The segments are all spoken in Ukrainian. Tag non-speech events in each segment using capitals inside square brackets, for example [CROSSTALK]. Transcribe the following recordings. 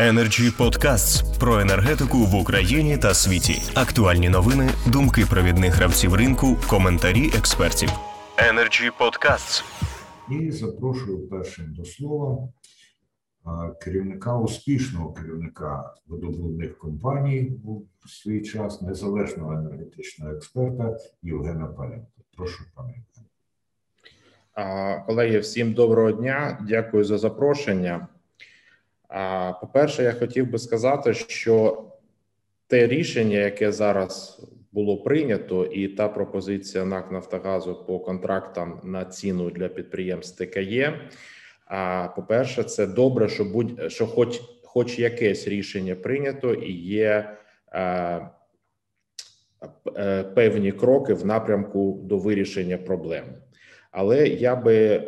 Energy Podcasts про енергетику в Україні та світі. Актуальні новини, думки провідних гравців ринку, коментарі експертів. Energy Podcasts. І запрошую першим до слова керівника успішного керівника видобувних компаній у свій час незалежного енергетичного експерта Євгена Паленко. Прошу пане. Колеги, всім доброго дня. Дякую за запрошення. По перше, я хотів би сказати, що те рішення, яке зараз було прийнято, і та пропозиція НАК Нафтогазу по контрактам на ціну для підприємств ТКЄ. А по перше, це добре, що будь що, хоч хоч якесь рішення прийнято, і є е, певні кроки в напрямку до вирішення проблеми. Але я би е,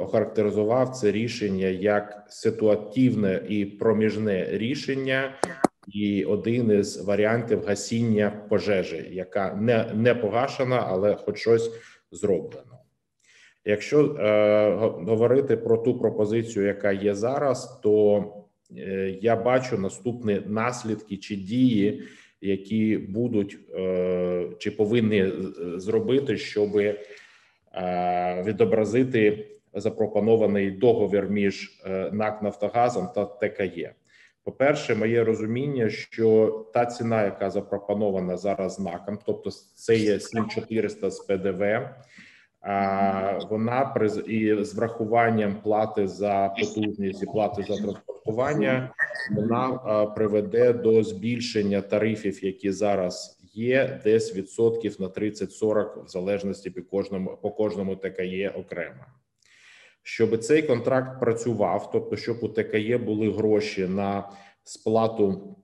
охарактеризував це рішення як ситуативне і проміжне рішення, і один із варіантів гасіння пожежі, яка не не погашена, але хоч щось зроблено. Якщо е, говорити про ту пропозицію, яка є зараз, то е, я бачу наступні наслідки чи дії, які будуть е, чи повинні зробити, щоби Е, відобразити запропонований договір між е, НАК Нафтогазом та ТКЄ. По перше, моє розуміння, що та ціна, яка запропонована зараз НАКом, тобто це є 7400 з ПДВ, вона і з врахуванням плати за потужність і плати за транспортування, вона приведе до збільшення тарифів, які зараз є десь відсотків на 30-40 в залежності по кожному по кожному ТКЄ окремо. Щоб цей контракт працював, тобто щоб у ТКЄ були гроші на сплату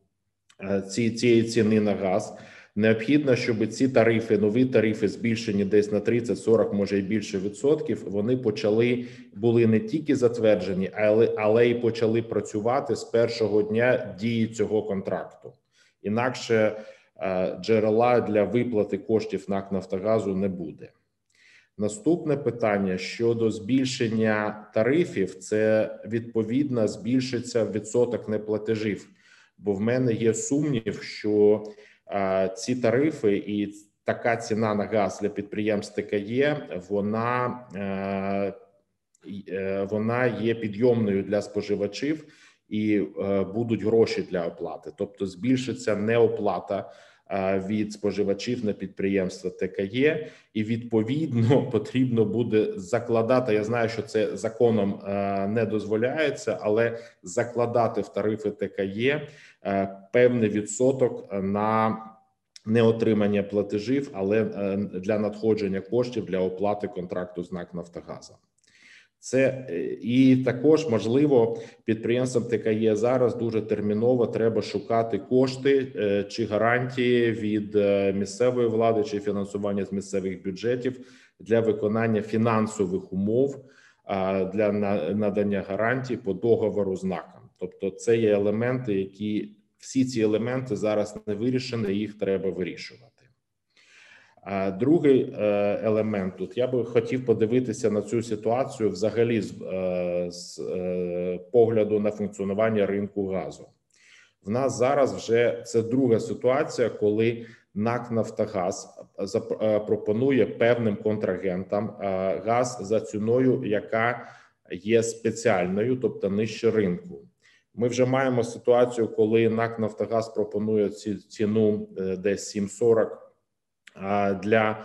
е, цієї ціни на газ. Необхідно, щоб ці тарифи, нові тарифи, збільшені десь на 30-40, може і більше відсотків. Вони почали були не тільки затверджені, але але й почали працювати з першого дня дії цього контракту. Інакше Е, джерела для виплати коштів НАК Нафтогазу не буде. Наступне питання щодо збільшення тарифів, це відповідно збільшиться відсоток неплатежів. Бо в мене є сумнів, що а, ці тарифи і така ціна на газ для підприємств ТКЄ, вона, е, е, вона є підйомною для споживачів і е, будуть гроші для оплати, тобто збільшиться неоплата е, від споживачів на підприємства ТКЄ, і відповідно [LAUGHS] потрібно буде закладати. Я знаю, що це законом е, не дозволяється, але закладати в тарифи ТКЄ певний відсоток на неотримання платежів, але для надходження коштів для оплати контракту з НАК Нафтогаза. Це е, і також можливо підприємствам ТКЄ зараз дуже терміново треба шукати кошти е, чи гарантії від е, місцевої влади чи фінансування з місцевих бюджетів для виконання фінансових умов для надання гарантій по договору з НАКом. Тобто, це є елементи, які всі ці елементи зараз не вирішені, їх треба вирішувати. А другий е, елемент тут я би хотів подивитися на цю ситуацію взагалі з, е, з е, погляду на функціонування ринку газу. В нас зараз вже це друга ситуація, коли НАК Нафтогаз пропонує певним контрагентам газ за ціною, яка є спеціальною, тобто нижче ринку. Ми вже маємо ситуацію, коли НАК Нафтогаз пропонує ціну десь 7,40 для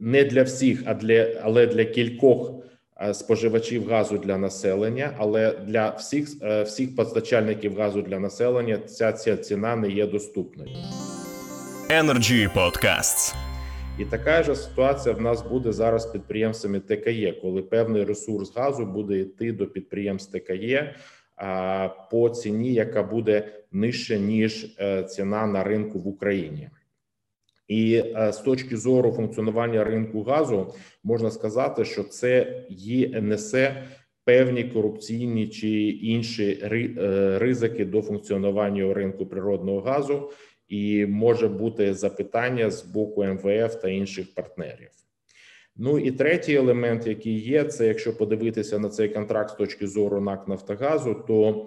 не для всіх, а для але для кількох споживачів газу для населення. Але для всіх всіх постачальників газу для населення ця ця ціна не є доступною. Energy Podcasts. І така ж ситуація в нас буде зараз з підприємствами ТКЄ, коли певний ресурс газу буде йти до підприємств ТКЄ по ціні, яка буде нижча ніж е, ціна на ринку в Україні. І е, з точки зору функціонування ринку газу можна сказати, що це є несе певні корупційні чи інші е, ризики до функціонування ринку природного газу, і може бути запитання з боку МВФ та інших партнерів. Ну і третій елемент, який є, це якщо подивитися на цей контракт з точки зору НАК Нафтогазу, то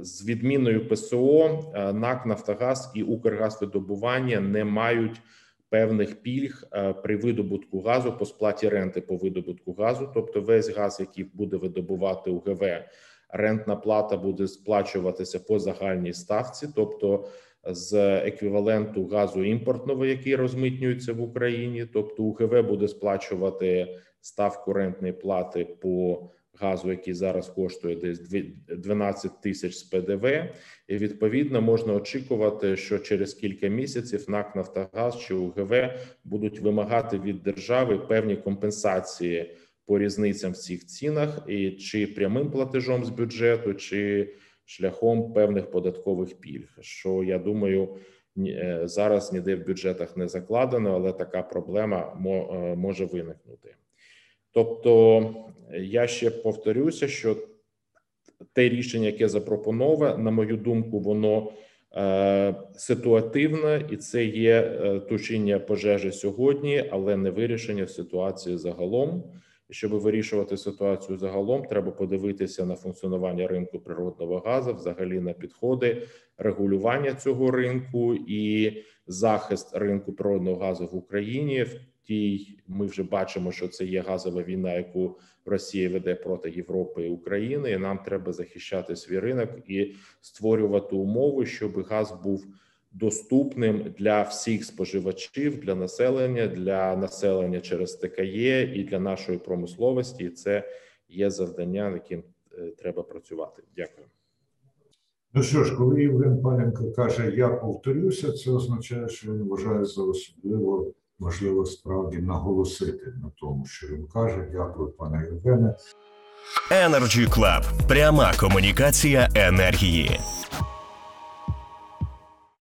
з відміною ПСО НАК Нафтогаз і Укргазвидобування не мають певних пільг при видобутку газу по сплаті ренти по видобутку газу, тобто весь газ, який буде видобувати УГВ, рентна плата буде сплачуватися по загальній ставці, тобто з еквіваленту газу імпортного, який розмитнюється в Україні, тобто УГВ буде сплачувати ставку рентної плати по газу, який зараз коштує десь дві- 12 тисяч з ПДВ, і відповідно можна очікувати, що через кілька місяців НАК Нафтогаз чи УГВ будуть вимагати від держави певні компенсації по різницям в цих цінах, і чи прямим платежом з бюджету, чи шляхом певних податкових пільг, що я думаю, е, зараз ніде в бюджетах не закладено, але така проблема е, може виникнути. Тобто, я ще повторюся, що те рішення, яке запропоноване, на мою думку, воно е, ситуативне, і це є е, тушіння пожежі сьогодні, але не вирішення ситуації загалом. Щоб вирішувати ситуацію загалом, треба подивитися на функціонування ринку природного газу, взагалі на підходи регулювання цього ринку і захист ринку природного газу в Україні. Тій ми вже бачимо, що це є газова війна, яку Росія веде проти Європи і України. І нам треба захищати свій ринок і створювати умови, щоб газ був доступним для всіх споживачів, для населення, для населення через ТКЄ і для нашої промисловості. І це є завдання, над яким е, треба працювати. Дякую. Ну що ж, коли Євген Паненко каже, я повторюся, це означає, що він вважає за особливо важливо справді наголосити на тому, що він каже. Дякую, пане Євгене. Energy Club. Пряма комунікація енергії.